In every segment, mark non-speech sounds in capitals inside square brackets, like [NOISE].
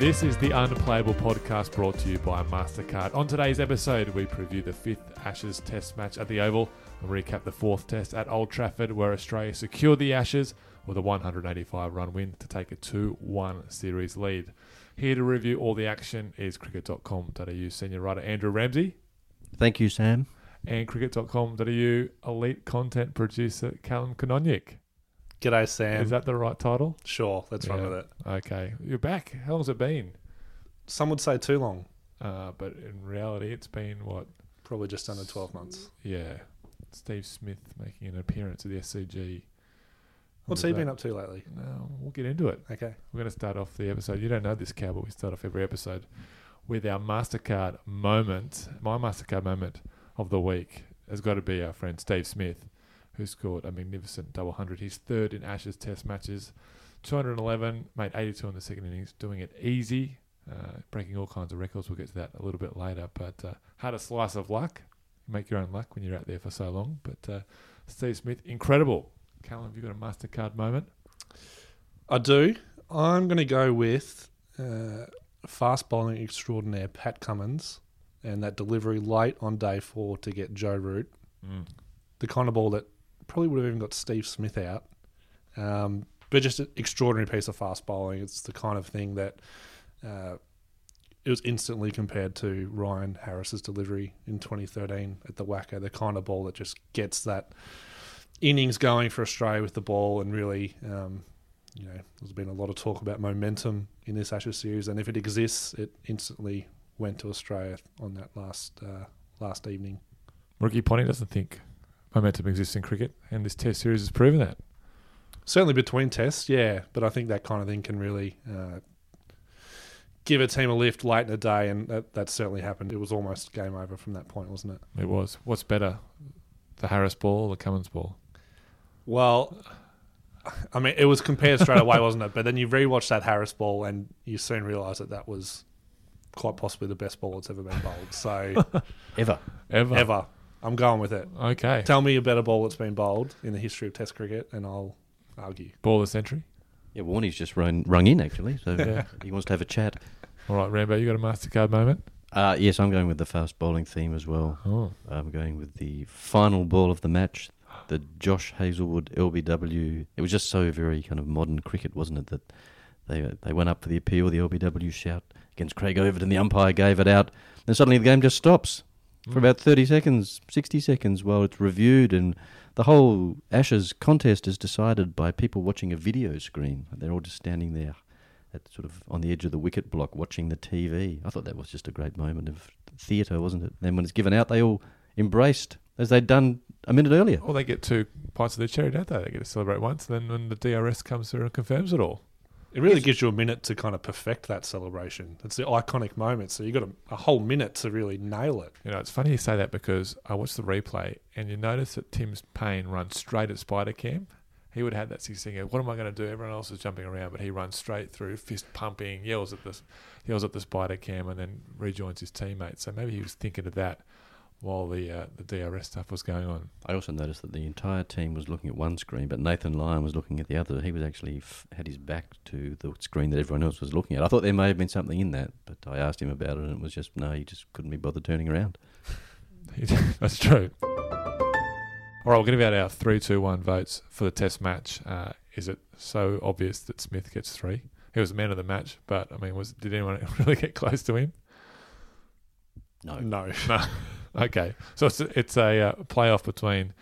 This is the Unplayable podcast brought to you by MasterCard. On today's episode, we preview the fifth Ashes Test match at the Oval and recap the fourth Test at Old Trafford, where Australia secured the Ashes with a 185 run win to take a 2 1 series lead. Here to review all the action is cricket.com.au senior writer Andrew Ramsey Thank you, Sam. and cricket.com.au elite content producer Callum Kanoniuk. G'day, Sam. Is that the right title? sure? Let's run with it. Okay. You're back. How long's it been? Some would say too long. Uh, but in reality, it's been what? Probably just under twelve months. Yeah. Steve Smith making an appearance at the SCG. What's he been up to lately? No, we'll get into it. Okay. We're going to start off the episode. You don't know this, Cow, but we start off every episode with our MasterCard moment. My MasterCard moment of the week has got to be our friend Steve Smith, who scored a magnificent double hundred. He's third in Ashes Test matches, 211, made 82 in the second innings, doing it easy, uh, breaking all kinds of records. We'll get to that a little bit later, but uh, had a slice of luck. You make your own luck when you're out there for so long. But uh, Steve Smith, incredible. Callum, have you got a MasterCard moment? I do. I'm going to go with uh, fast bowling extraordinaire Pat Cummins and that delivery late on day four to get Joe Root. Mm. The kind of ball that probably would have even got Steve Smith out. Um, but just an extraordinary piece of fast bowling. It's the kind of thing that uh, it was instantly compared to Ryan Harris's delivery in 2013 at the WACA. The kind of ball that just gets that innings going for Australia with the ball and really, um, you know, there's been a lot of talk about momentum in this Ashes series, and if it exists, it instantly went to Australia on that last uh, last evening. Rookie Ponty doesn't think momentum exists in cricket, and this Test series has proven that. Certainly between tests, yeah, but I think that kind of thing can really uh, give a team a lift late in the day, and that, that certainly happened. It was almost game over from that point, wasn't it? It was. What's better, the Harris ball or the Cummins ball? Well, I mean, it was compared straight away, wasn't it? But then you rewatch that Harris ball, and you soon realise that that was quite possibly the best ball that's ever been bowled. So [LAUGHS] Ever. Ever. ever, I'm going with it. Okay. Tell me a better ball that's been bowled in the history of Test cricket, and I'll argue. Ball of the century. Yeah, Warney's just run, rung in, actually, so Yeah. he wants to have a chat. All right, Rambo, you got a MasterCard moment? Uh, yes, I'm going with the fast bowling theme as well. Oh. I'm going with the final ball of the match, the Josh Hazlewood LBW. It was just so very kind of modern cricket, wasn't it? That they they went up for the appeal, the LBW shout against Craig Overton. The umpire gave it out. Then suddenly the game just stops for about 30 seconds, 60 seconds while it's reviewed. And the whole Ashes contest is decided by people watching a video screen. They're all just standing there at sort of on the edge of the wicket block watching the TV. I thought that was just a great moment of theatre, wasn't it? Then when it's given out, they all embraced as they'd done a minute earlier. Well, they get two pints of their cherry, don't they? They get to celebrate once, then when the DRS comes through and confirms it all. It really gives you a minute to kind of perfect that celebration. It's the iconic moment, so you got a, a whole minute to really nail it. You know, it's funny you say that because I watched the replay and you notice that Tim's Paine runs straight at Spider Cam. He would have that six thing. What am I going to do? Everyone else is jumping around, but he runs straight through, fist pumping, yells at the yells at the Spider Cam, and then rejoins his teammates. So maybe he was thinking of that while the uh, the DRS stuff was going on. I also noticed that the entire team was looking at one screen, but Nathan Lyon was looking at the other. He was actually f- had his back to the screen that everyone else was looking at. I thought there may have been something in that, but I asked him about it, and it was just no, he just couldn't be bothered turning around. [LAUGHS] That's true. All right, we're going to be at our three, two, one votes for the Test match. Uh, is it so obvious that Smith gets three? He was the man of the match, but I mean, was did anyone [LAUGHS] really get close to him? No, No. [LAUGHS] No. Okay, so it's a, it's a uh, playoff between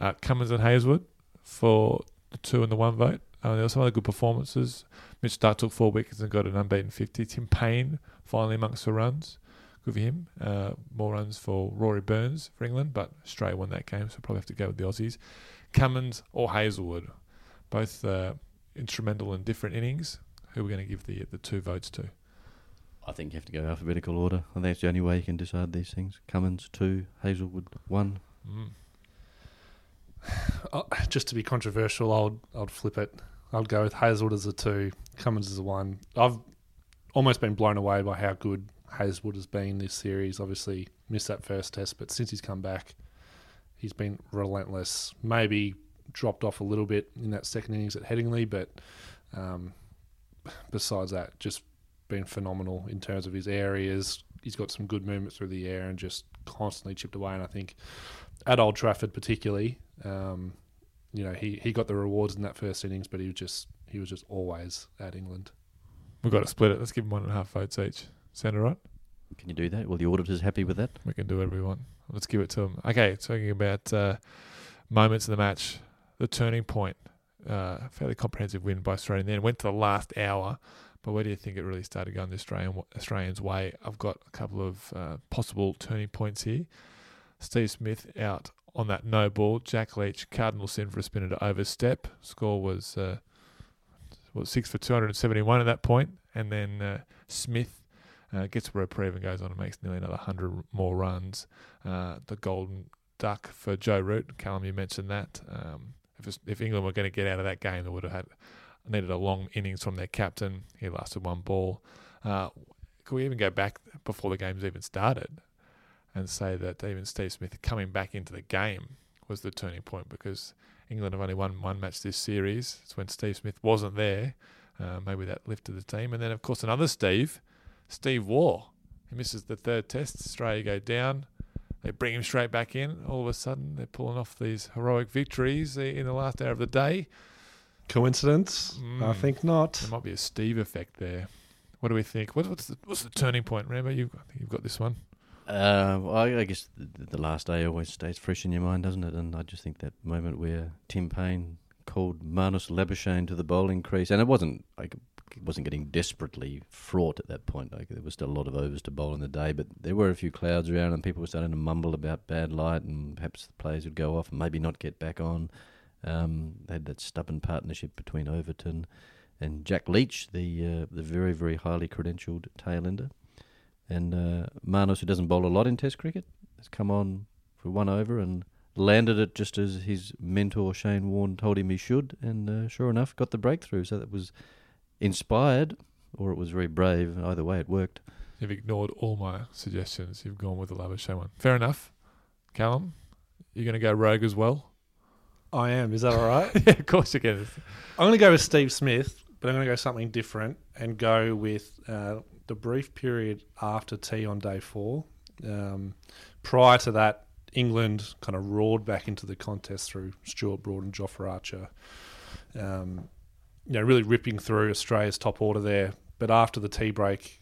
uh, Cummins and Hazlewood for the two and the one vote. Uh, there were some other good performances. Mitch Starc took four wickets and got an unbeaten 50. Tim Paine finally amongst the runs. Good for him. Uh, more runs for Rory Burns for England, but Australia won that game, so probably have to go with the Aussies. Cummins or Hazlewood, both uh, instrumental in different innings. Who are we going to give the the two votes to? I think you have to go alphabetical order. I think that's the only way you can decide these things. Cummins two, Hazlewood one. Mm. Uh, [SIGHS] just to be controversial, I'll I'd flip it. I'd go with Hazlewood as a two, Cummins as a one. I've almost been blown away by how good Hazlewood has been this series. Obviously missed that first test, but since he's come back, he's been relentless. Maybe dropped off a little bit in that second innings at Headingley, but um, [SIGHS] besides that, just been phenomenal in terms of his areas. He's got some good movement through the air and just constantly chipped away. And I think at Old Trafford, particularly, um, you know, he, he got the rewards in that first innings, but he was just he was just always at England. We've got to split it. Let's give him one and a half votes each. Sound all right? Can you do that? Well, the auditor's happy with that. We can do whatever we want. Let's give it to him. Okay, talking about uh, moments in the match, the turning point. Uh, fairly comprehensive win by Australia. Then went to the last hour, but where do you think it really started going the Australian Australians' way? I've got a couple of uh, possible turning points here. Steve Smith out on that no ball. Jack Leach, Cardinal sin for a spinner to overstep. Score was uh, was six for 271 at that point. and then uh, Smith uh, gets a reprieve and goes on and makes nearly another 100 more runs. Uh, the golden duck for Joe Root. Callum, you mentioned that. Um, if, if England were going to get out of that game, they would have had needed a long innings from their captain. He lasted one ball. Uh, could we even go back before the game's even started and say that even Steve Smith coming back into the game was the turning point because England have only won one match this series. It's when Steve Smith wasn't there. Uh, maybe that lifted the team. And then, of course, another Steve, Steve Waugh. He misses the third test. Australia go down. They bring him straight back in. All of a sudden, they're pulling off these heroic victories in the last hour of the day. Coincidence? Mm. I think not. There might be a Steve effect there. What do we think? What, what's the what's the turning point? Rambo? you you've got this one. Uh, well, I, I guess the, the last day always stays fresh in your mind, doesn't it? And I just think that moment where Tim Paine called Marnus Labuschagne to the bowling crease, and it wasn't like it wasn't getting desperately fraught at that point. Like there was still a lot of overs to bowl in the day, but there were a few clouds around, and people were starting to mumble about bad light, and perhaps the players would go off and maybe not get back on. Um, they had that stubborn partnership between Overton and Jack Leach, the uh, the very very highly credentialed tail ender. And uh, Marnus, who doesn't bowl a lot in Test cricket, has come on for one over and landed it just as his mentor Shane Warne told him he should, and uh, sure enough, got the breakthrough. So that was inspired, or it was very brave. Either way, it worked. You've ignored all my suggestions. You've gone with the Labuschagne one. Fair enough. Callum, you're going to go rogue as well? I am. Is that all right? [LAUGHS] yeah, of course you can. I'm going to go with Steve Smith, but I'm going to go something different and go with uh, the brief period after tea on day four. Um, prior to that, England kind of roared back into the contest through Stuart Broad and Jofra Archer. Um, you know, really ripping through Australia's top order there. But after the tea break,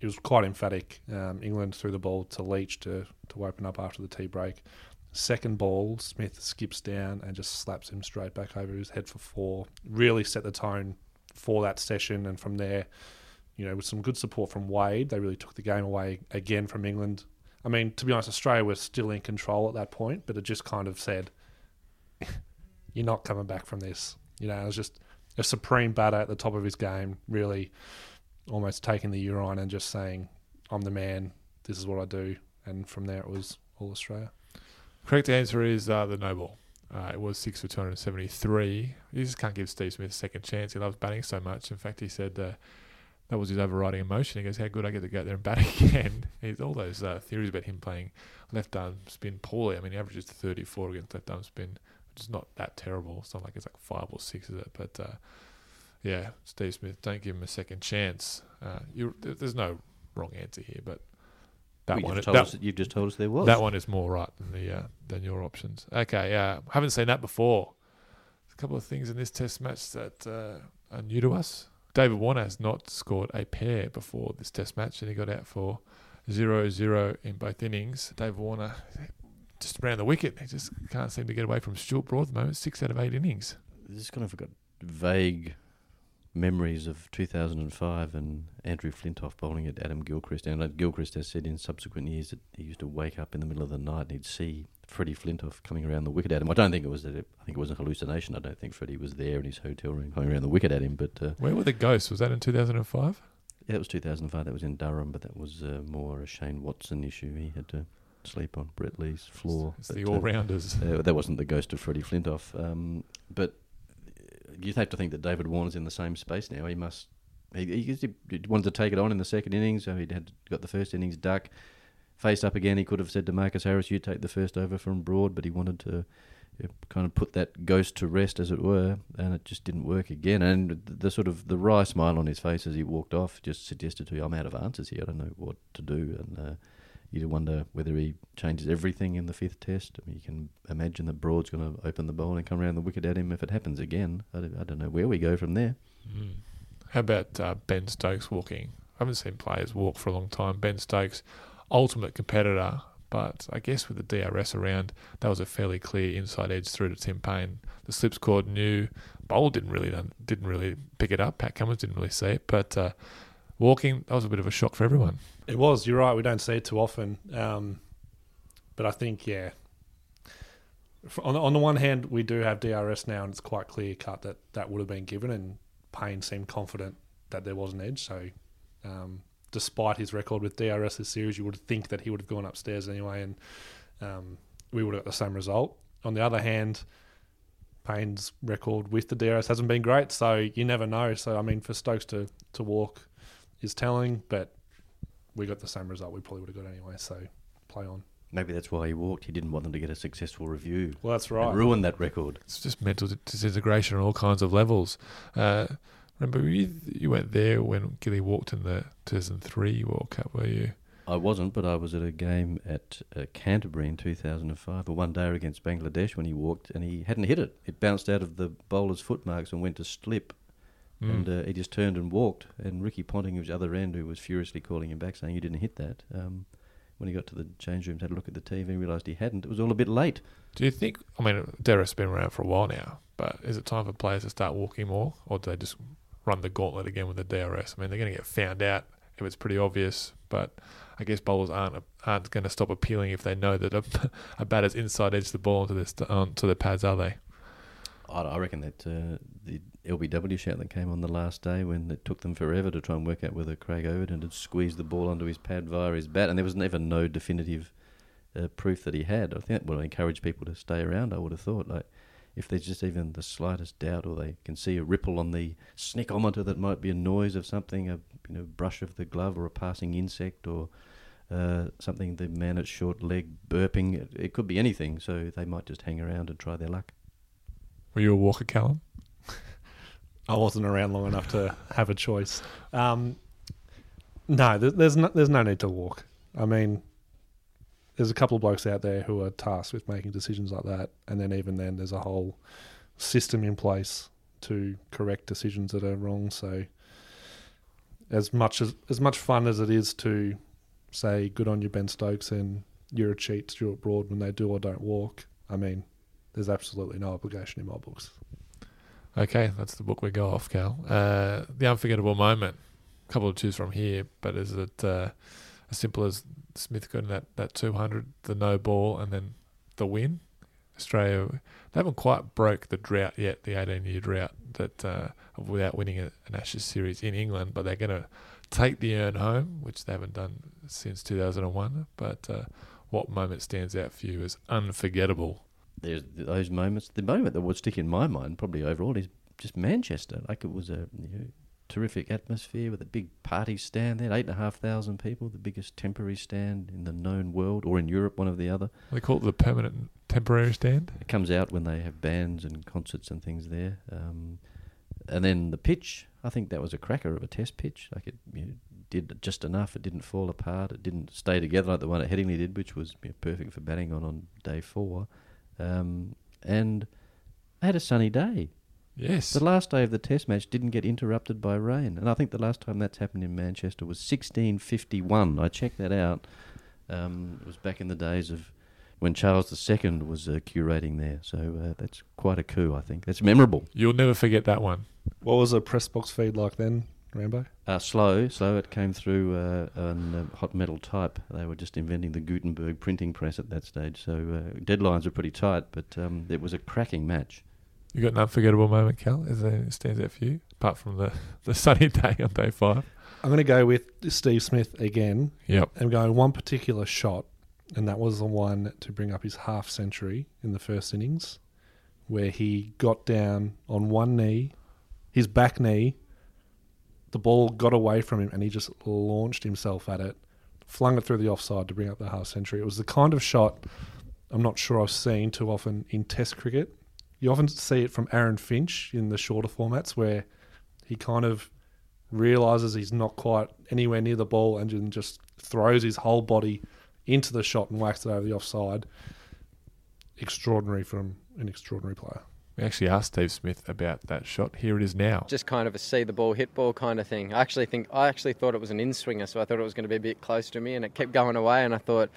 it was quite emphatic. Um, England threw the ball to Leach to, to open up after the tea break. Second ball, Smith skips down and just slaps him straight back over his head for four. Really set the tone for that session. And from there, you know, with some good support from Wade, they really took the game away again from England. I mean, to be honest, Australia was still in control at that point, but it just kind of said, [LAUGHS] "You're not coming back from this." You know, it was just a supreme batter at the top of his game, really almost taking the urine and just saying, "I'm the man. This is what I do." And from there, it was all Australia. Correct answer is uh, the no ball. Uh, it was six for 273. You just can't give Steve Smith a second chance. He loves batting so much. In fact, he said uh, that was his overriding emotion. He goes, "How good I get to go out there and bat [LAUGHS] again." He's all those uh, theories about him playing left arm spin poorly. I mean, he averages 34 against left arm spin, which is not that terrible. It's not like it's like five or six, is it? But uh, yeah, Steve Smith, don't give him a second chance. Uh, there's no wrong answer here, but that well, one, you've, that, us, you've just told us there was. that one is more right than the uh, than your options. Okay, uh, haven't seen that before. a couple of things in this Test match that uh, are new to us. David Warner has not scored a pair before this Test match, and he got out for 0-0 in both innings. David Warner just around the wicket. He just can't seem to get away from Stuart Broad at the moment. Six out of eight innings. This kind of got vague memories of 2005 and Andrew Flintoff bowling at Adam Gilchrist. And uh, Gilchrist has said in subsequent years that he used to wake up in the middle of the night and he'd see Freddie Flintoff coming around the wicket at him. I don't think it was that. It, I think it was a hallucination. I don't think Freddie was there in his hotel room coming around the wicket at him. But uh, Where were the ghosts? Was that in 2005? yeah, it was 2005. That was in Durham, but that was uh, more a Shane Watson issue. He had to sleep on Brett Lee's floor. It's But, the all rounders. uh, that wasn't the ghost of Freddie Flintoff. Um, but you'd have to think that David Warner's in the same space now. He must. He, he, he wanted to take it on in the second innings, so he'd had got the first innings duck. Faced up again, he could have said to Marcus Harris, "You take the first over from Broad," but he wanted to kind of put that ghost to rest, as it were, and it just didn't work again. And the, the sort of the wry smile on his face as he walked off just suggested to you, "I'm out of answers here. I don't know what to do." And uh, you wonder whether he changes everything in the fifth test. I mean, you can imagine that Broad's going to open the bowl and come around the wicket at him if it happens again. I don't, I don't know where we go from there. Mm. How about uh, Ben Stokes walking? I haven't seen players walk for a long time. Ben Stokes, ultimate competitor, but I guess with the DRS around, that was a fairly clear inside edge through to Tim Paine. The slips cord knew. Bowl didn't really didn't really pick it up. Pat Cummins didn't really see it, but uh, walking that was a bit of a shock for everyone. It was. You're right. We don't see it too often. Um, but I think, yeah. On the, on the one hand, we do have DRS now, and it's quite clear cut that that would have been given, and Paine seemed confident that there was an edge. So, um, despite his record with DRS this series, you would think that he would have gone upstairs anyway, and um, we would have got the same result. On the other hand, Paine's record with the DRS hasn't been great, so you never know. So, I mean, for Stokes to, to walk is telling, but we got the same result we probably would have got anyway. So play on. Maybe that's why he walked. He didn't want them to get a successful review. Well, that's and right. ruin that record. It's just mental disintegration on all kinds of levels. Uh, remember, you, you went there when Gilly walked in the 2003 World Cup, were you? I wasn't, but I was at a game at uh, Canterbury in 2005, a one day against Bangladesh when he walked and he hadn't hit it. It bounced out of the bowler's footmarks and went to slip. Mm. And uh, he just turned and walked. And Ricky Ponting, who's other end, who was furiously calling him back, saying, You didn't hit that. Um, when he got to the change rooms, had a look at the TV, and realised he hadn't. It was all a bit late. Do you think? I mean, DRS has been around for a while now, but is it time for players to start walking more, or do they just run the gauntlet again with the DRS? I mean, they're going to get found out if it's pretty obvious, but I guess bowlers aren't aren't going to stop appealing if they know that a, [LAUGHS] a batter's inside edge the ball onto onto their pads, are they? I, I reckon that uh, the LBW shout that came on the last day when it took them forever to try and work out whether Craig Overton had squeezed the ball onto his pad via his bat, and there was never no definitive uh, proof that he had. I think that would encourage people to stay around. I would have thought, like, if there's just even the slightest doubt, or they can see a ripple on the snickometer that might be a noise of something, a you know brush of the glove, or a passing insect, or uh, something the man at short leg burping. It, it could be anything. So they might just hang around and try their luck. Were you a walker, Callum? [LAUGHS] I wasn't around long enough to have a choice. Um, no, there's no, there's no need to walk. I mean, there's a couple of blokes out there who are tasked with making decisions like that, and then even then, there's a whole system in place to correct decisions that are wrong. So, as much as as much fun as it is to say good on you, Ben Stokes, and you're a cheat, Stuart Broad, when they do or don't walk, I mean, there's absolutely no obligation in my books. Okay, that's the book we go off, Cal. Uh, the unforgettable moment. A couple to choose from here, but is it uh, as simple as Smith getting that, that 200, the no ball, and then the win? Australia, they haven't quite broke the drought yet, the 18 year drought that uh, without winning an Ashes series in England, but they're going to take the urn home, which they haven't done since 2001. But uh, what moment stands out for you as unforgettable? There's those moments. The moment that would stick in my mind, probably overall, is just Manchester. Like it was a you know, terrific atmosphere with a big party stand there, eight and a half thousand people, the biggest temporary stand in the known world or in Europe, one of the other. They call it the permanent temporary stand. It comes out when they have bands and concerts and things there. Um, and then the pitch, I think that was a cracker of a test pitch. Like it you know, did just enough. It didn't fall apart. It didn't stay together like the one at Headingley did, which was you know, perfect for batting on on day four. Um, and I had a sunny day. Yes. The last day of the test match didn't get interrupted by rain. And I think the last time that's happened in Manchester was 1651. I checked that out. Um, it was back in the days of when Charles II was uh, curating there. So uh, that's quite a coup, I think. That's memorable. You'll never forget that one. What was a press box feed like then, Rambo? Uh, slow, slow. It came through uh, on uh, hot metal type. They were just inventing the Gutenberg printing press at that stage, so uh, deadlines were pretty tight. But um, it was a cracking match. You got an unforgettable moment, Cal? Is there stands out for you apart from the [LAUGHS] the sunny day on day five? I'm going to go with Steve Smith again. Yep. I'm going one particular shot, and that was the one to bring up his half century in the first innings, where he got down on one knee, his back knee. The ball got away from him, and he just launched himself at it, flung it through the offside to bring up the half century. It was the kind of shot I'm not sure I've seen too often in Test cricket. You often see it from Aaron Finch in the shorter formats, where he kind of realizes he's not quite anywhere near the ball and just throws his whole body into the shot and whacks it over the offside. Extraordinary from an extraordinary player. We actually asked Steve Smith about that shot. Here it is now. Just kind of a see the ball, hit ball kind of thing. I actually think I actually thought it was an in swinger, so I thought it was going to be a bit close to me, and it kept going away. And I thought,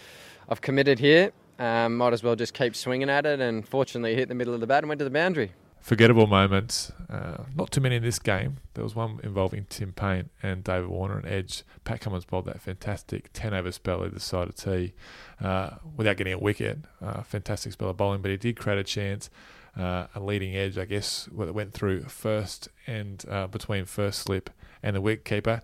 I've committed here. Um, might as well just keep swinging at it. And fortunately, hit the middle of the bat and went to the boundary. Forgettable moments. Uh, not too many in this game. There was one involving Tim Paine and David Warner and Edge. Pat Cummins bowled that fantastic 10 over spell either side of tea uh, without getting a wicket. Uh, fantastic spell of bowling, but he did create a chance. Uh, a leading edge, I guess, that went through first and uh, between first slip and the wicket keeper.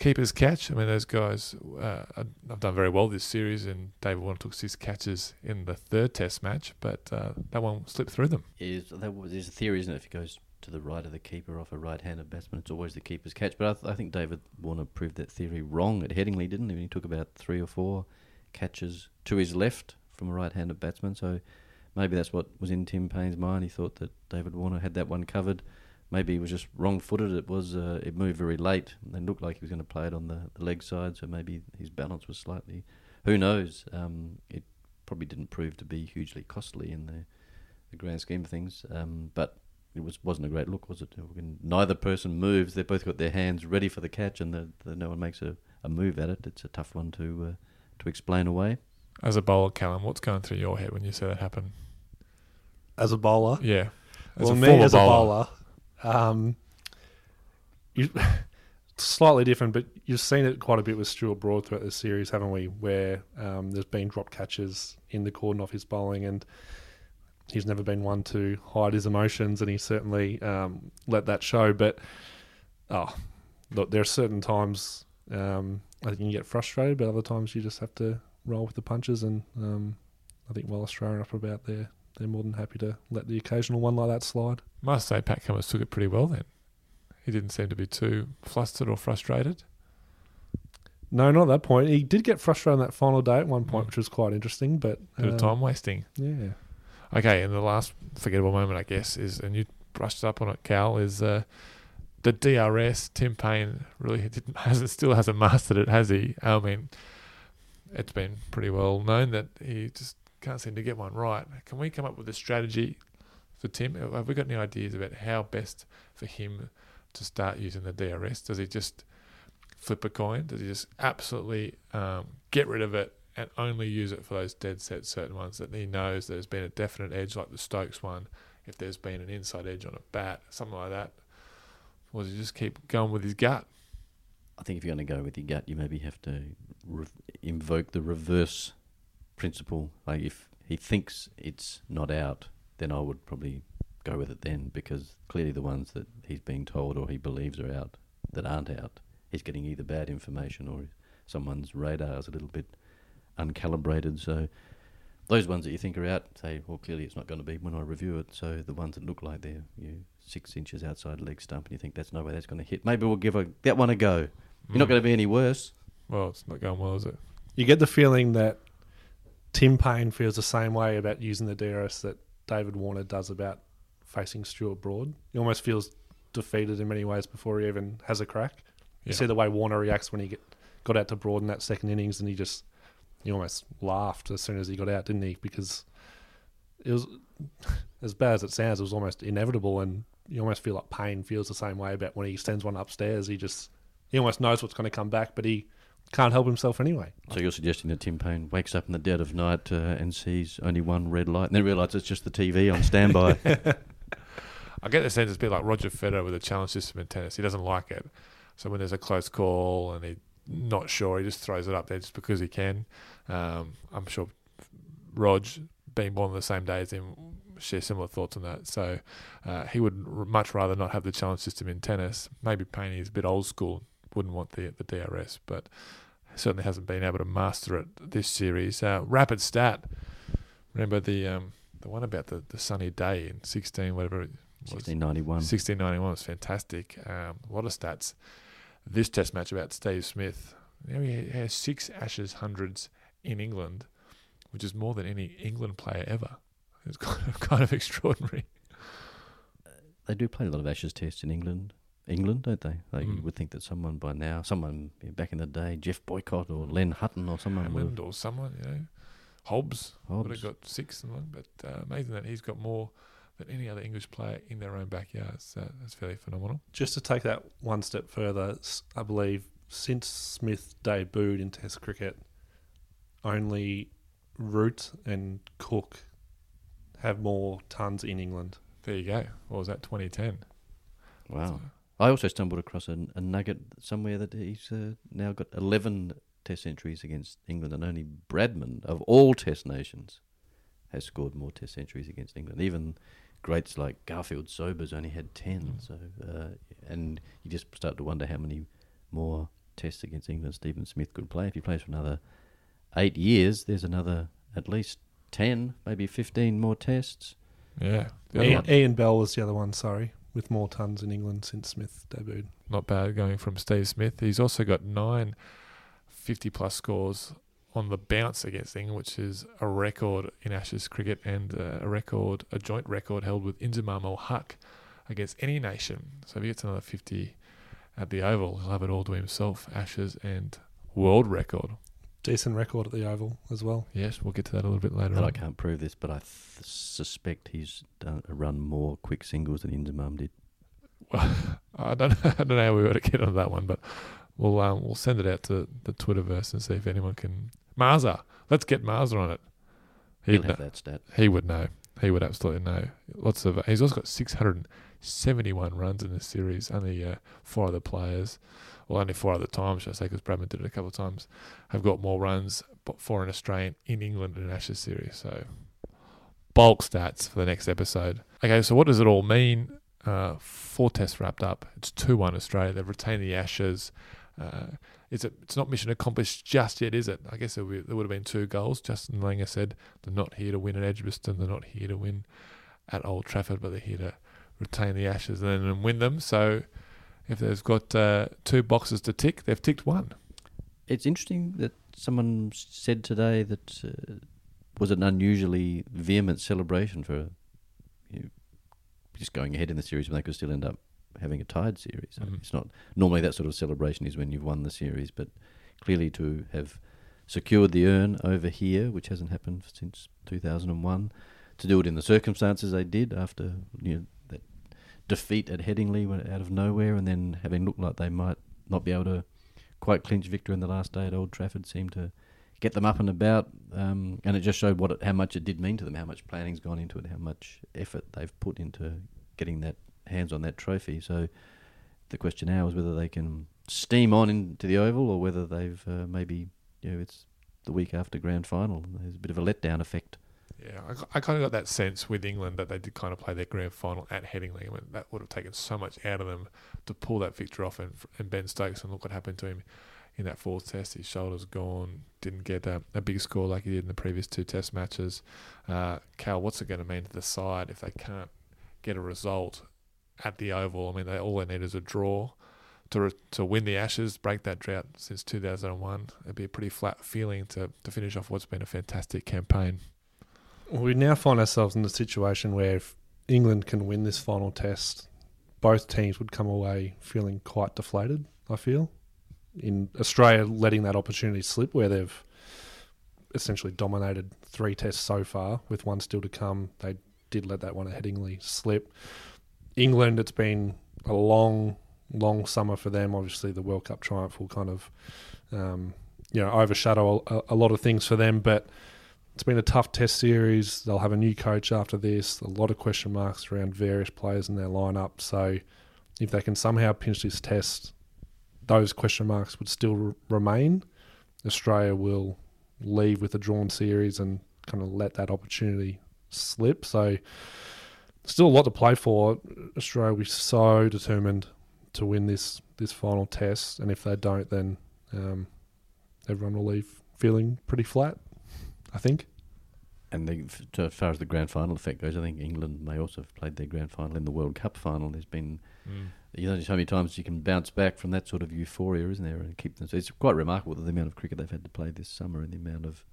Keeper's catch. I mean, those guys uh, have done very well this series, and David Warner took six catches in the third Test match, but uh, that one slipped through them. Is that there's a theory, isn't it? If it goes to the right of the keeper off a right-handed batsman, it's always the keeper's catch. But I, th- I think David Warner proved that theory wrong at Headingley, didn't he? He took about three or four catches to his left from a right-handed batsman. So maybe that's what was in Tim Paine's mind. He thought that David Warner had that one covered. Maybe he was just wrong-footed. It was uh, it moved very late and looked like he was going to play it on the, the leg side. So maybe his balance was slightly. Who knows? Um, it probably didn't prove to be hugely costly in the, the grand scheme of things. Um, but it was wasn't a great look, was it? Neither person moves. They've both got their hands ready for the catch, and the, the, no one makes a, a move at it. It's a tough one to uh, to explain away. As a bowler, Callum, what's going through your head when you see that happen? As a bowler, Yeah. As well, a me as a bowler, um, you, [LAUGHS] slightly different, but you've seen it quite a bit with Stuart Broad throughout this series, haven't we? Where um, there's been drop catches in the cordon off his bowling, and he's never been one to hide his emotions, and he certainly um, let that show. But oh, look, there are certain times um, I think you can get frustrated, but other times you just have to roll with the punches, and um, I think while Australian up about there. They're more than happy to let the occasional one like that slide. Must say, Pat Cummins took it pretty well then. He didn't seem to be too flustered or frustrated. No, not at that point. He did get frustrated on that final day at one point, Mm. which was quite interesting. But Bit of um, time wasting. Yeah, Okay, and the last forgettable moment, I guess, is, and you brushed up on it, Cal, is uh, the DRS. Tim Paine really [LAUGHS] didn't, hasn't, still hasn't mastered it, has he? I mean, it's been pretty well known that he just can't seem to get one right. Can we come up with a strategy for Tim? Have we got any ideas about how best for him to start using the DRS? Does he just flip a coin? Does he just absolutely um, get rid of it and only use it for those dead set certain ones that he knows there's been a definite edge, like the Stokes one, if there's been an inside edge on a bat, something like that? Or does he just keep going with his gut? I think if you're going to go with your gut, you maybe have to re- invoke the reverse principle. Like if he thinks it's not out, then I would probably go with it then, because clearly the ones that he's being told or he believes are out that aren't out, he's getting either bad information or someone's radar is a little bit uncalibrated. So those ones that you think are out, say, well, clearly it's not going to be when I review it. So the ones that look like they're you six inches outside leg stump, and you think that's no way that's going to hit. Maybe we'll give a, that one a go. You're not Mm. going to be any worse. Well, it's not going well, is it? you get the feeling that Tim Paine feels the same way about using the DRS that David Warner does about facing Stuart Broad. He almost feels defeated in many ways before he even has a crack. You Yeah. see the way Warner reacts when he get, got out to Broad in that second innings, and he just he almost laughed as soon as he got out, didn't he? Because it was [LAUGHS] as bad as it sounds, it was almost inevitable, and you almost feel like Paine feels the same way about when he sends one upstairs. He just he almost knows what's going to come back, but he can't help himself anyway. So you're suggesting that Tim Paine wakes up in the dead of night uh, and sees only one red light, and then realises it's just the TV on standby. [LAUGHS] I get the sense it's a bit like Roger Federer with the challenge system in tennis. He doesn't like it. So when there's a close call and he's not sure, he just throws it up there just because he can. Um, I'm sure Rog, being born on the same day as him, share similar thoughts on that. So uh, he would r- much rather not have the challenge system in tennis. Maybe Paine is a bit old school, wouldn't want the the DRS, but certainly hasn't been able to master it this series. Uh, rapid stat. Remember the um, the one about the, the sunny day in 16, whatever it was. 1691. 1691 was fantastic. Um, a lot of stats. This test match about Steve Smith. You know, he has six Ashes hundreds in England, which is more than any England player ever. It's [LAUGHS] kind of, kind of extraordinary. They do play a lot of Ashes tests in England. England, don't they? Like You Mm. would think that someone by now, someone back in the day, Geoff Boycott or Len Hutton or someone Hammond or someone, you know. Hobbs, would have got six and one, but uh, amazing that he's got more than any other English player in their own backyard. Uh, that's fairly phenomenal. Just to take that one step further, I believe since Smith debuted in Test cricket, only Root and Cook have more tons in England. There you go. What was that? 2010. Wow. I also stumbled across a, a nugget somewhere that he's uh, now got 11 test centuries against England, and only Bradman, of all test nations, has scored more test centuries against England. Even greats like Garfield Sobers only had 10. So, uh, And you just start to wonder how many more tests against England Stephen Smith could play. If he plays for another eight years, there's another at least 10, maybe 15 more tests. Yeah. Ian, Ian Bell was the other one, sorry, with more tons in England since Smith debuted. not bad going from Steve Smith. He's also got nine 50 plus scores on the bounce against England, which is a record in Ashes cricket and uh, a record, a joint record held with Inzamam Haq against any nation. So if he gets another 50 at the Oval, he'll have it all to himself, Ashes and world record. Decent record at the Oval as well. Yes, we'll get to that a little bit later And I can't prove this, but I th- suspect he's done, run more quick singles than Inzamam did. [LAUGHS] I don't, [LAUGHS] I don't know how we were to get on that one, but we'll um, we'll send it out to the Twitterverse and see if anyone can. Marza, let's get Marza on it. He'd have know, that stat. he would know. He would absolutely know. Lots of. He's also got 671 runs in this series. Only uh, four other players, well, only four other times, should I say, because Bradman did it a couple of times, have got more runs, for an Australian in England in an Ashes series. So bulk stats for the next episode. Okay, so what does it all mean? Uh, four tests wrapped up. It's 2 1 Australia. They've retained the Ashes. Uh, is it, it's not mission accomplished just yet, is it? I guess there would have been two goals. Justin Langer said they're not here to win at Edgbaston. They're not here to win at Old Trafford, but they're here to retain the Ashes and then win them. So if they've got uh, two boxes to tick, they've ticked one. It's interesting that someone said today that uh, was an unusually vehement celebration for you know, just going ahead in the series when they could still end up having a tied series. Mhm. It's not normally that sort of celebration is when you've won the series, but clearly to have secured the urn over here, which hasn't happened since 2001, to do it in the circumstances they did after you know, defeat at Headingley out of nowhere, and then having looked like they might not be able to quite clinch victory in the last day at Old Trafford seemed to get them up and about, um, and it just showed what it, how much it did mean to them, how much planning's gone into it, how much effort they've put into getting that hands on that trophy. So the question now is whether they can steam on into the Oval or whether they've uh, maybe you know it's the week after grand final. There's a bit of a letdown effect. Yeah, I, I kind of got that sense with England that they did kind of play their grand final at Headingley. I mean, that would have taken so much out of them to pull that victory off. And, and Ben Stokes, and look what happened to him in that fourth test. His shoulder's gone, didn't get a, a big score like he did in the previous two test matches. Uh, Cal, what's it going to mean to the side if they can't get a result at the Oval? I mean, they, all they need is a draw. To, to win the Ashes, break that drought since 2001, it'd be a pretty flat feeling to, to finish off what's been a fantastic campaign. We now find ourselves in a situation where if England can win this final test, both teams would come away feeling quite deflated, I feel. In Australia, letting that opportunity slip where they've essentially dominated three tests so far, with one still to come. They did let that one at Headingley slip. England, it's been a long, long summer for them. Obviously, the World Cup triumph will kind of um, you know overshadow a, a lot of things for them. But it's been a tough Test series. They'll have a new coach after this. A lot of question marks around various players in their lineup. So if they can somehow pinch this Test, those question marks would still r- remain. Australia will leave with a drawn series and kind of let that opportunity slip. So still a lot to play for. Australia will be so determined to win this this final test, and if they don't, then um, everyone will leave feeling pretty flat. I think. And the, f- to- as far as the grand final effect goes, I think England may also have played their grand final in the World Cup final. There's been you know so many times you can bounce back from that sort of euphoria, isn't there, and keep them. So it's quite remarkable that the amount of cricket they've had to play this summer and the amount of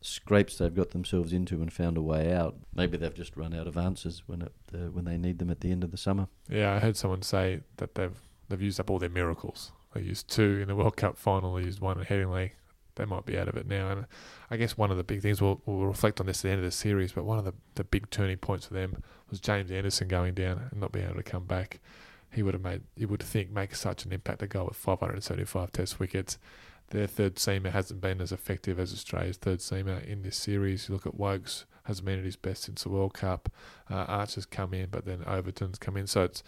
scrapes they've got themselves into and found a way out. Maybe they've just run out of answers when it, uh, when they need them at the end of the summer. Yeah, I heard someone say that they've they've used up all their miracles. They used two in the World Cup final. They used one in Headingley. They might be out of it now. And I guess one of the big things we'll, we'll reflect on this at the end of the series. But one of the, the big turning points for them was James Anderson going down and not being able to come back. He would have made you would think make such an impact to go with 575 Test wickets. Their third seamer hasn't been as effective as Australia's third seamer in this series. You look at Woakes hasn't been at his best since the World Cup. Uh, Archer's come in, but then Overton's come in. So it's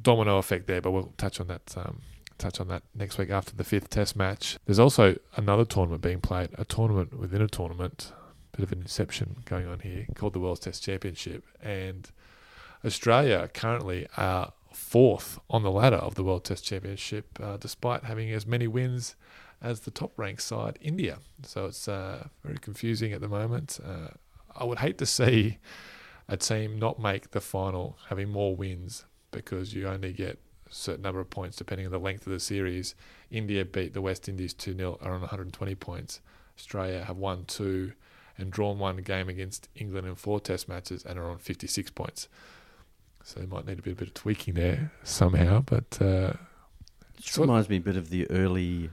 domino effect there, but we'll touch on that. Um, touch on that next week after the fifth Test match. There's also another tournament being played, a tournament within a tournament, bit of an inception going on here, called the World Test Championship, and Australia currently are fourth on the ladder of the World Test Championship, uh, despite having as many wins as the top ranked side, India. So it's uh, very confusing at the moment. Uh, I would hate to see a team not make the final having more wins because you only get certain number of points depending on the length of the series. India beat the West Indies 2 0, are on 120 points. Australia have won two and drawn one game against England in four test matches and are on 56 points. So they might need a bit, a bit of tweaking there somehow, but uh, It reminds me a bit of the early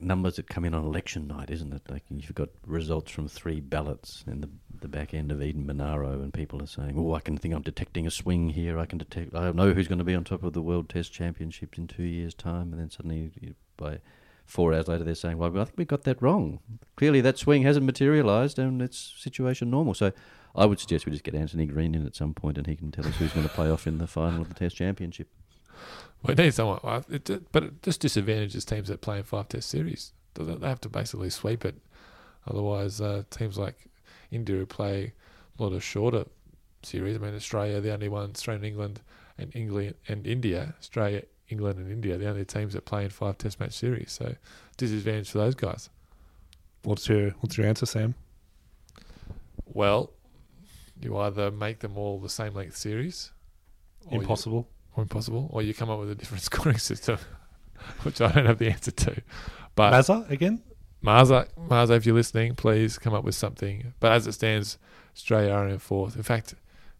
numbers that come in on election night, isn't it? Like you've got results from three ballots in the the back end of Eden Monaro, and people are saying, "Oh, I can think I'm detecting a swing here. I can detect. I know who's going to be on top of the World Test Championships in two years' time." And then suddenly, you, by four hours later, they're saying, "Well, I think we got that wrong. Clearly, that swing hasn't materialised, and it's situation normal." So. I would suggest we just get Anthony Green in at some point, and he can tell us who's going to play off in the final of the Test Championship. We need someone. It, but it just disadvantages teams that play in five test series. They they have to basically sweep it. Otherwise, uh, teams like India who play a lot of shorter series. I mean, Australia, the only one, Australia and England, and England and India, Australia, England, and India, the only teams that play in five test match series. So, disadvantage for those guys. What's your What's your answer, Sam? Well, you either make them all the same length series, Impossible. Or impossible, or you come up with a different [LAUGHS] scoring system, which I don't have the answer to. But Mazza again. Marza, Marza, if you're listening, please come up with something. But as it stands, Australia are in fourth. In fact,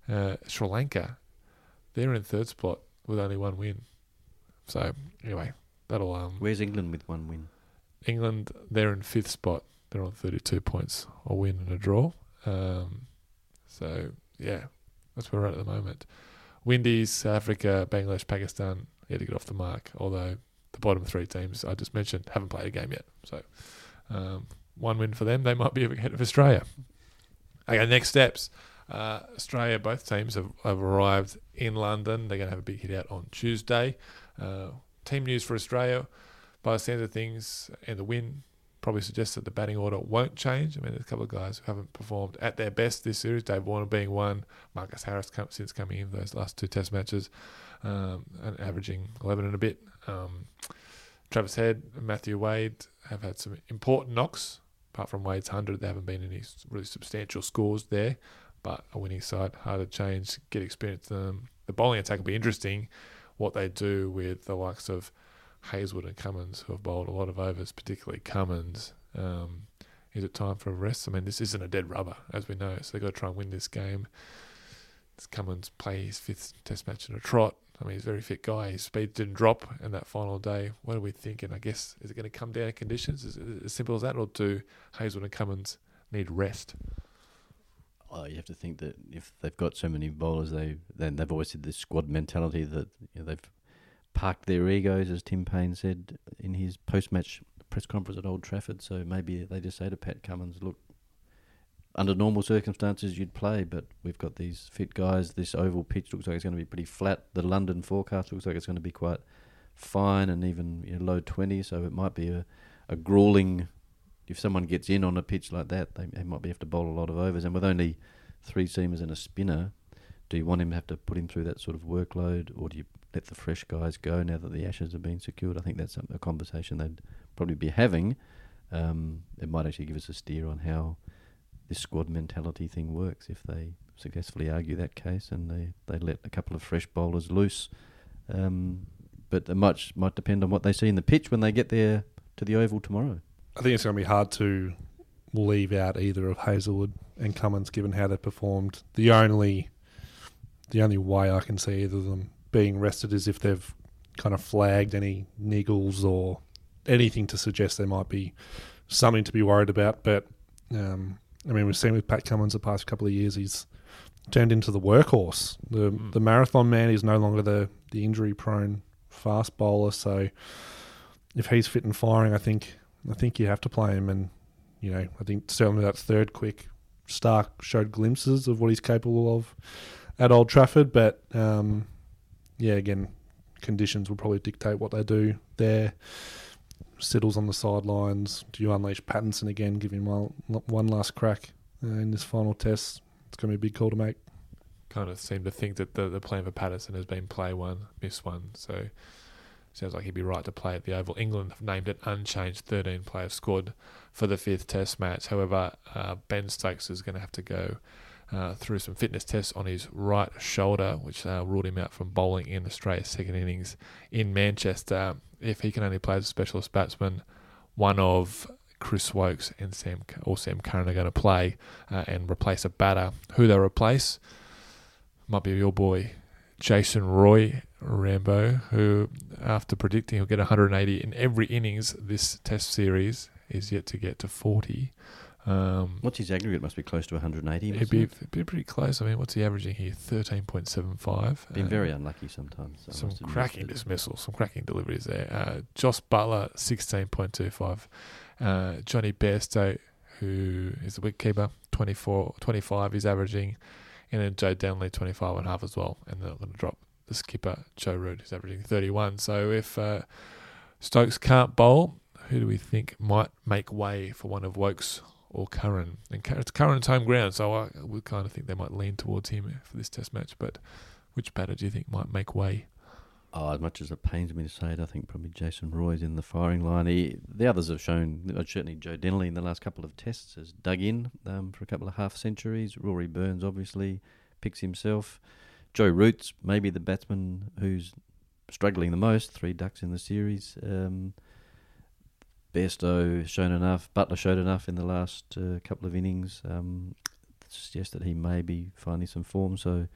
uh, Sri Lanka, they're in third spot with only one win. So anyway, that'll um. Where's England with one win? England, they're in fifth spot. They're on 32 points, a win and a draw. Um, so yeah, that's where we're at at the moment. Windies, South Africa, Bangladesh, Pakistan yet to get off the mark. Although the bottom three teams I just mentioned haven't played a game yet. So um, one win for them, they might be ahead of Australia. Okay, next steps. Uh, Australia, both teams have, have arrived in London. They're going to have a big hit out on Tuesday. Uh, team news for Australia by the sounds of things, and the win probably suggests that the batting order won't change. I mean, there's a couple of guys who haven't performed at their best this series. Dave Warner being one, Marcus Harris come, since coming in those last two Test matches, um, and averaging 11 and a bit. Um, Travis Head and Matthew Wade have had some important knocks. Apart from Wade's 100, there haven't been any really substantial scores there. But a winning side, hard to change, get experience. Um, the bowling attack will be interesting. What they do with the likes of Hazlewood and Cummins, who have bowled a lot of overs, particularly Cummins. Um, is it time for a rest? I mean, this isn't a dead rubber, as we know, so they've got to try and win this game. This Cummins play his fifth Test match in a trot. I mean, he's a very fit guy. His speed didn't drop in that final day. What are we thinking? I guess is it going to come down to conditions? Is it as simple as that, or do Hazlewood and Cummins need rest? Oh, you have to think that if they've got so many bowlers, they then they've always had this squad mentality that you know, they've parked their egos, as Tim Paine said in his post-match press conference at Old Trafford, so maybe they just say to Pat Cummins, "Look, under normal circumstances you'd play, but we've got these fit guys. This oval pitch looks like it's going to be pretty flat. The London forecast looks like it's going to be quite fine and even you know, low 20, so it might be a, a grueling. If someone gets in on a pitch like that, they, they might be have to bowl a lot of overs. And with only three seamers and a spinner, do you want him to have to put him through that sort of workload, or do you let the fresh guys go now that the Ashes have been secured? I think that's a, conversation they'd probably be having. Um, it might actually give us a steer on how this squad mentality thing works if they successfully argue that case and they, they let a couple of fresh bowlers loose. Um, but much might depend on what they see in the pitch when they get there to the Oval tomorrow. I think it's going to be hard to leave out either of Hazlewood and Cummins given how they performed. The only the only way I can see either of them being rested is if they've kind of flagged any niggles or anything to suggest there might be something to be worried about. But um, I mean, we've seen with Pat Cummins the past couple of years, he's turned into the workhorse. The Mm. the marathon man is no longer the, the injury prone fast bowler. So if he's fit and firing, I think I think you have to play him. And you know, I think certainly that third quick Starc showed glimpses of what he's capable of at Old Trafford. But um, yeah, again, conditions will probably dictate what they do there. Siddle's on the sidelines. Do you unleash Pattinson again? Give him one, one last crack uh, in this final test. It's going to be a big call to make. Kind of seem to think that the, the plan for Pattinson has been play one, miss one. So sounds like he'd be right to play at the Oval. England have named it unchanged 13 player squad for the fifth test match. However, uh, Ben Stokes is going to have to go uh, through some fitness tests on his right shoulder, which uh, ruled him out from bowling in Australia's second innings in Manchester. If he can only play as a specialist batsman, one of Chris Woakes and Sam or Sam Curran are going to play uh, and replace a batter. Who they'll replace might be your boy Jason Roy Rambo, who, after predicting he'll get 180 in every innings this Test series, is yet to get to 40. Um, What's his aggregate? Must be close to 180. It'd be, it? it'd be pretty close. I mean, what's he averaging here? 13.75. Been Uh, very unlucky sometimes. so some cracking dismissals, some cracking deliveries there. Uh, Jos Buttler, 16.25. Uh, Jonny Bairstow, who is the wicketkeeper, 24, 25 he's averaging. And then Joe Denley, 25 and a half as well. And they're going to drop the skipper, Joe Root, who's averaging 31. So if uh, Stokes can't bowl, who do we think might make way for one of Woakes or Curran? And it's Curran's home ground, so I would kind of think they might lean towards him for this test match. But which batter do you think might make way? Oh, as much as it pains me to say it, I think probably Jason Roy's in the firing line. He, the others have shown, uh, certainly Joe Denley in the last couple of tests has dug in um, for a couple of half centuries. Rory Burns obviously picks himself. Joe Root's maybe the batsman who's struggling the most, three ducks in the series. Um, Has shown enough. Buttler showed enough in the last uh, couple of innings. Um, to suggest that he may be finding some form. So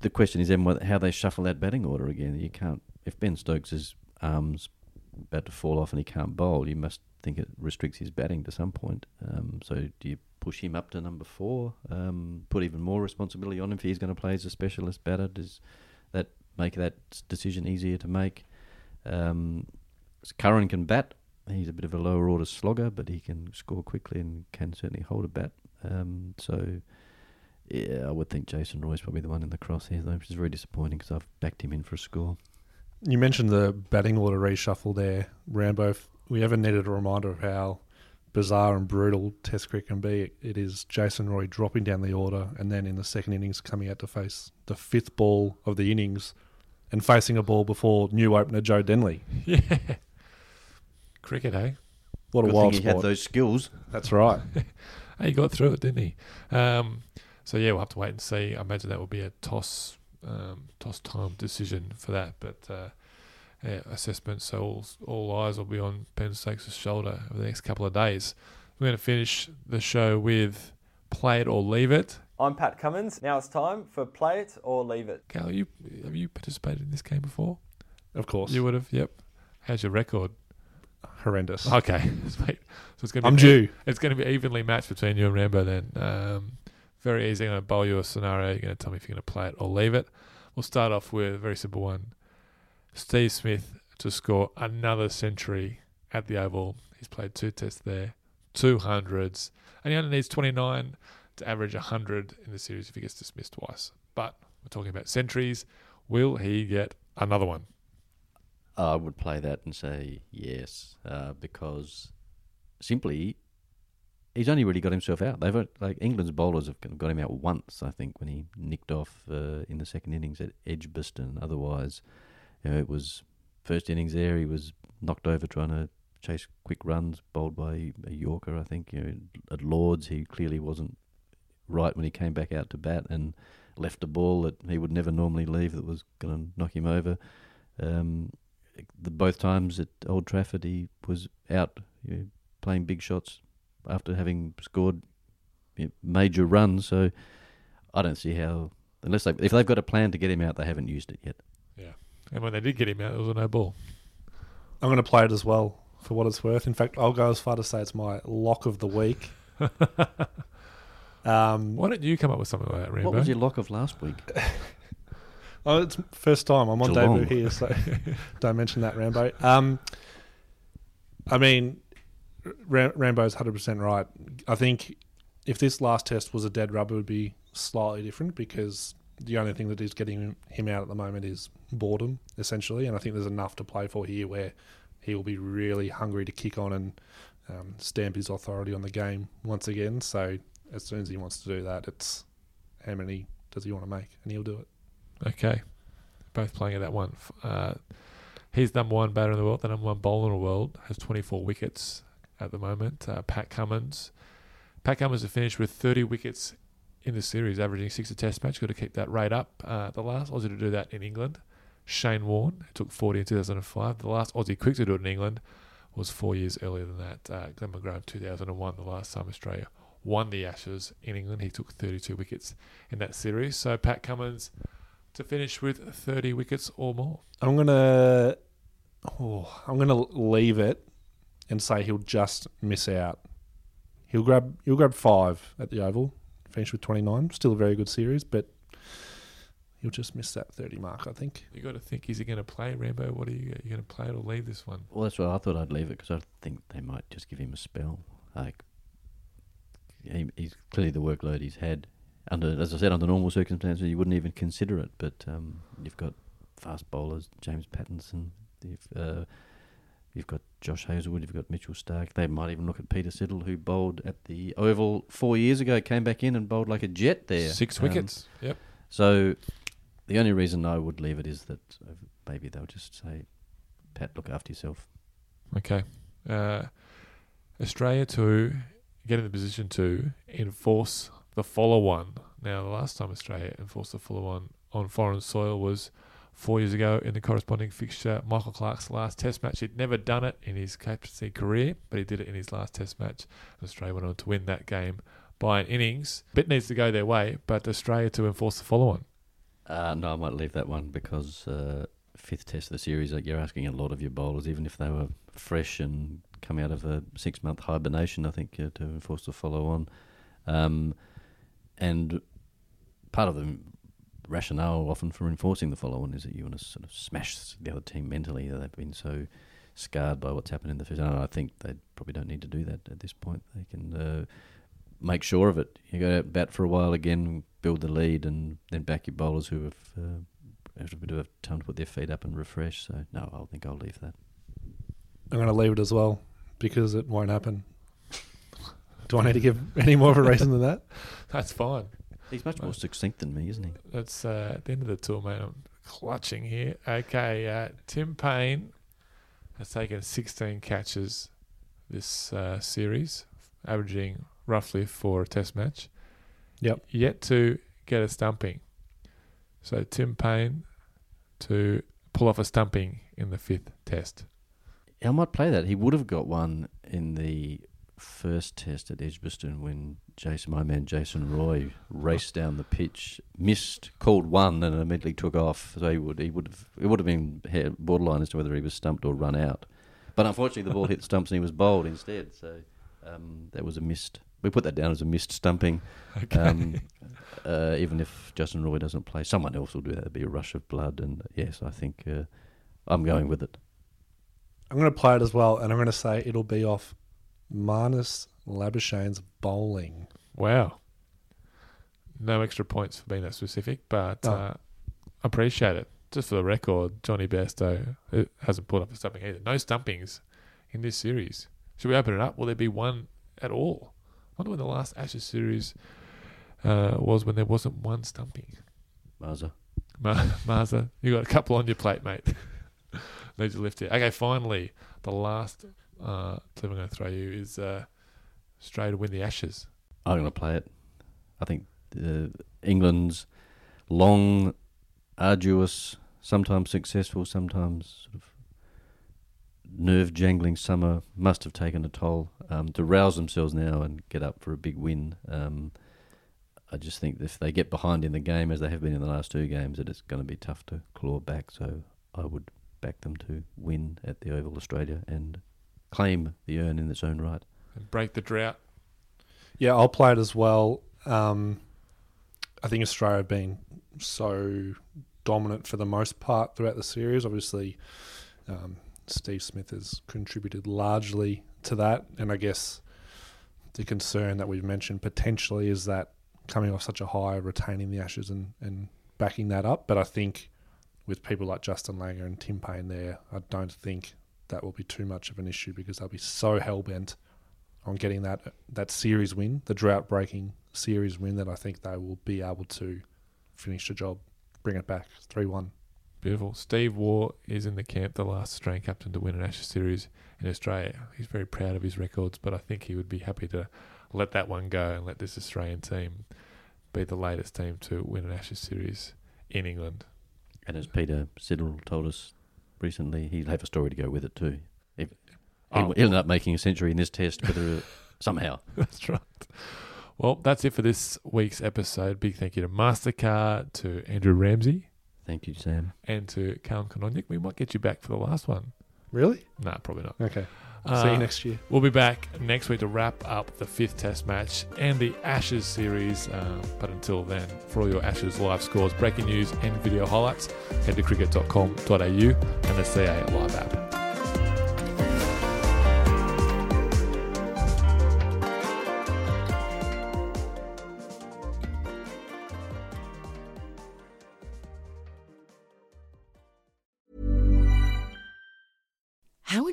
the question is then how they shuffle that batting order again. You can't if Ben Stokes' arms about to fall off and he can't bowl, you must think it restricts his batting to some point. Um, so do you push him up to number four? Um, put even more responsibility on him if he's going to play as a specialist batter? Does that make that decision easier to make? Um, Curran can bat. He's a bit of a lower order slogger, but he can score quickly and can certainly hold a bat. Um, so yeah, I would think Jason Roy's probably the one in the crosshairs, though, which is very disappointing because I've backed him in for a score. You mentioned the batting order reshuffle there, Rambo. If we ever needed a reminder of how bizarre and brutal Test cricket can be, it, it is Jason Roy dropping down the order and then in the second innings coming out to face the fifth ball of the innings and facing a ball before new opener Joe Denley. Yeah. [LAUGHS] Cricket, eh? What a Good wild thing he had those skills. That's right. [LAUGHS] He got through it, didn't he? Um, so yeah, we'll have to wait and see. I imagine that will be a toss, um, toss time decision for that. But uh, yeah, assessment. So all, all eyes will be on Ben Stokes' shoulder over the next couple of days. We're going to finish the show with play it or leave it. I'm Pat Cummins. Now it's time for Play It or Leave It. Cal, you have you participated in this game before? Of course. You would have. Yep. How's your record? Horrendous. Okay. [LAUGHS] So it's going to be I'm due. It's going to be evenly matched between you and Rambo then. Um, very easy. I'm going to bowl you a scenario. You're going to tell me if you're going to play it or leave it. We'll start off with a very simple one. Steve Smith to score another century at the Oval. He's played two tests there, two hundreds, and he only needs 29 to average 100 in the series if he gets dismissed twice. But we're talking about centuries. Will he get another one? I would play that and say yes, uh, because simply he's only really got himself out. They've like England's bowlers have got him out once, I think, when he nicked off uh, in the second innings at Edgbaston. Otherwise, you know, it was first innings there. He was knocked over trying to chase quick runs, bowled by a Yorker. I think you know at Lords he clearly wasn't right when he came back out to bat and left a ball that he would never normally leave that was going to knock him over. Um, the, both times at Old Trafford he was out you know, playing big shots after having scored you know, major runs. So I don't see how unless they if they've got a plan to get him out, they haven't used it yet. Yeah. And when they did get him out, it was a no ball. I'm going to play it as well for what it's worth. In fact, I'll go as far to say it's my lock of the week. [LAUGHS] um, Why don't you come up with something like that, Rambo? What was your lock of last week? [LAUGHS] oh, it's first time I'm on Geelong. debut here, so [LAUGHS] don't mention that, Rambo. Um, I mean, Ram- Rambo's 100% right. I think if this last test was a dead rubber, it would be slightly different because the only thing that is getting him out at the moment is boredom, essentially. And I think there's enough to play for here where he will be really hungry to kick on and um, stamp his authority on the game once again. So as soon as he wants to do that, it's how many does he want to make, and he'll do it. Okay. Both playing at that one. Uh, he's number one batter in the world, the number one bowler in the world, has 24 wickets at the moment. Uh, Pat Cummins. Pat Cummins has finished with 30 wickets in the series, averaging six a test match. Got to keep that rate up. Uh, the last Aussie to do that in England, Shane Warne, took 40 in 2005. The last Aussie quick to do it in England was four years earlier than that. Uh, Glenn McGrath, 2001, the last time Australia won the Ashes in England. He took 32 wickets in that series. So Pat Cummins to finish with 30 wickets or more. I'm gonna, oh, I'm gonna leave it and say he'll just miss out. He'll grab, he'll grab five at the Oval, finish with 29. Still a very good series, but he'll just miss that 30 mark. I think. You got to think, is he going to play Rambo? What are you, you going to play it or leave this one? Well, that's why I thought I'd leave it because I think they might just give him a spell. Like he, he's clearly the workload he's had under, as I said, under normal circumstances, you wouldn't even consider it. But um, you've got fast bowlers, James Pattinson. You've, uh, you've got Josh Hazlewood. You've got Mitchell Starc. They might even look at Peter Siddle, who bowled at the Oval four years ago, came back in and bowled like a jet there. Six Um, wickets. yep. So the only reason I would leave it is that uh, maybe they'll just say, Pat, look after yourself. Okay. Uh, Australia to get in the position to enforce the follow on. Now, the last time Australia enforced the follow on on foreign soil was four years ago in the corresponding fixture. Michael Clarke's last Test match. He'd never done it in his captaincy career, but he did it in his last Test match. Australia went on to win that game by an innings. Bit needs to go their way, but Australia to enforce the follow on. Uh, no, I might leave that one because uh, fifth test of the series, like, you're asking a lot of your bowlers, even if they were fresh and come out of a six month hibernation, I think, uh, to enforce the follow on. Um, and part of the rationale often for enforcing the follow on is that you want to sort of smash the other team mentally. They've been so scarred by what's happened in the first. And I think they probably don't need to do that at this point. They can uh, make sure of it. You go out bat for a while again, build the lead, and then back your bowlers who have uh, a bit of time to put their feet up and refresh. So no, I think I'll leave that. I'm going to leave it as well because it won't happen. Do I need to give any more of a reason than that? [LAUGHS] That's fine. He's much more succinct than me, isn't he? That's uh, at the end of the tour, mate. I'm clutching here. Okay, uh, Tim Paine has taken 16 catches this uh, series, averaging roughly for a test match. Yep. Yet to get a stumping. So Tim Paine to pull off a stumping in the fifth test. I might play that. He would have got one in the first test at Edgbaston when Jason, my man Jason Roy, raced down the pitch, missed, called one, and immediately took off. So he would he would have it would have been borderline as to whether he was stumped or run out. But unfortunately, the ball hit the stumps and he was bowled instead. So um, that was a missed. We put that down as a missed stumping. Okay. Um, uh, even if Justin Roy doesn't play, someone else will do that. It'll be a rush of blood, and yes, I think uh, I'm going with it. I'm going to play it as well, and I'm going to say it'll be off Marnus Labuschagne's bowling. Wow. No extra points for being that specific, but No. uh, appreciate it. Just for the record, Jonny Bairstow uh, hasn't pulled up a stumping either. No stumpings in this series. Should we open it up? Will there be one at all? I wonder when the last Ashes series uh, was when there wasn't one stumping. Marza. Ma- [LAUGHS] Marza, you got a couple on your plate, mate. [LAUGHS] Need to lift it. Okay, finally, the last uh, clip I'm going to throw you is uh, Australia to win the Ashes. I'm going to play it. I think uh, England's long, arduous, sometimes successful, sometimes sort of nerve jangling summer must have taken a toll. Um, to rouse themselves now and get up for a big win, um, I just think if they get behind in the game, as they have been in the last two games, that it's going to be tough to claw back. So I would back them to win at the Oval Australia and claim the urn in its own right. And break the drought. Yeah, I'll play it as well. Um, I think Australia have been so dominant for the most part throughout the series. Obviously, um, Steve Smith has contributed largely to that, and I guess the concern that we've mentioned potentially is that coming off such a high, retaining the Ashes and, and backing that up. But I think with people like Justin Langer and Tim Paine there, I don't think that will be too much of an issue because they'll be so hell bent on getting that that series win, the drought breaking series win, that I think they will be able to finish the job, bring it back three one. Beautiful. Steve Waugh is in the camp, the last Australian captain to win an Ashes series in Australia. He's very proud of his records, but I think he would be happy to let that one go and let this Australian team be the latest team to win an Ashes series in England. And as Peter Siddle told us recently, he'll have a story to go with it too. If, Oh, he'll, he'll end up making a century in this test, whether [LAUGHS] somehow. [LAUGHS] That's right. Well, that's it for this week's episode. Big thank you to Mastercard, to Andrew Ramsey, Thank you, Sam. and to Callum Kanoniuk. We might get you back for the last one. Really? Nah, probably not. Okay. See Uh, you next year. We'll be back next week to wrap up the fifth Test match and the Ashes series. Um, but until then, for all your Ashes live scores, breaking news, and video highlights, head to cricket.com.au and the CA Live app.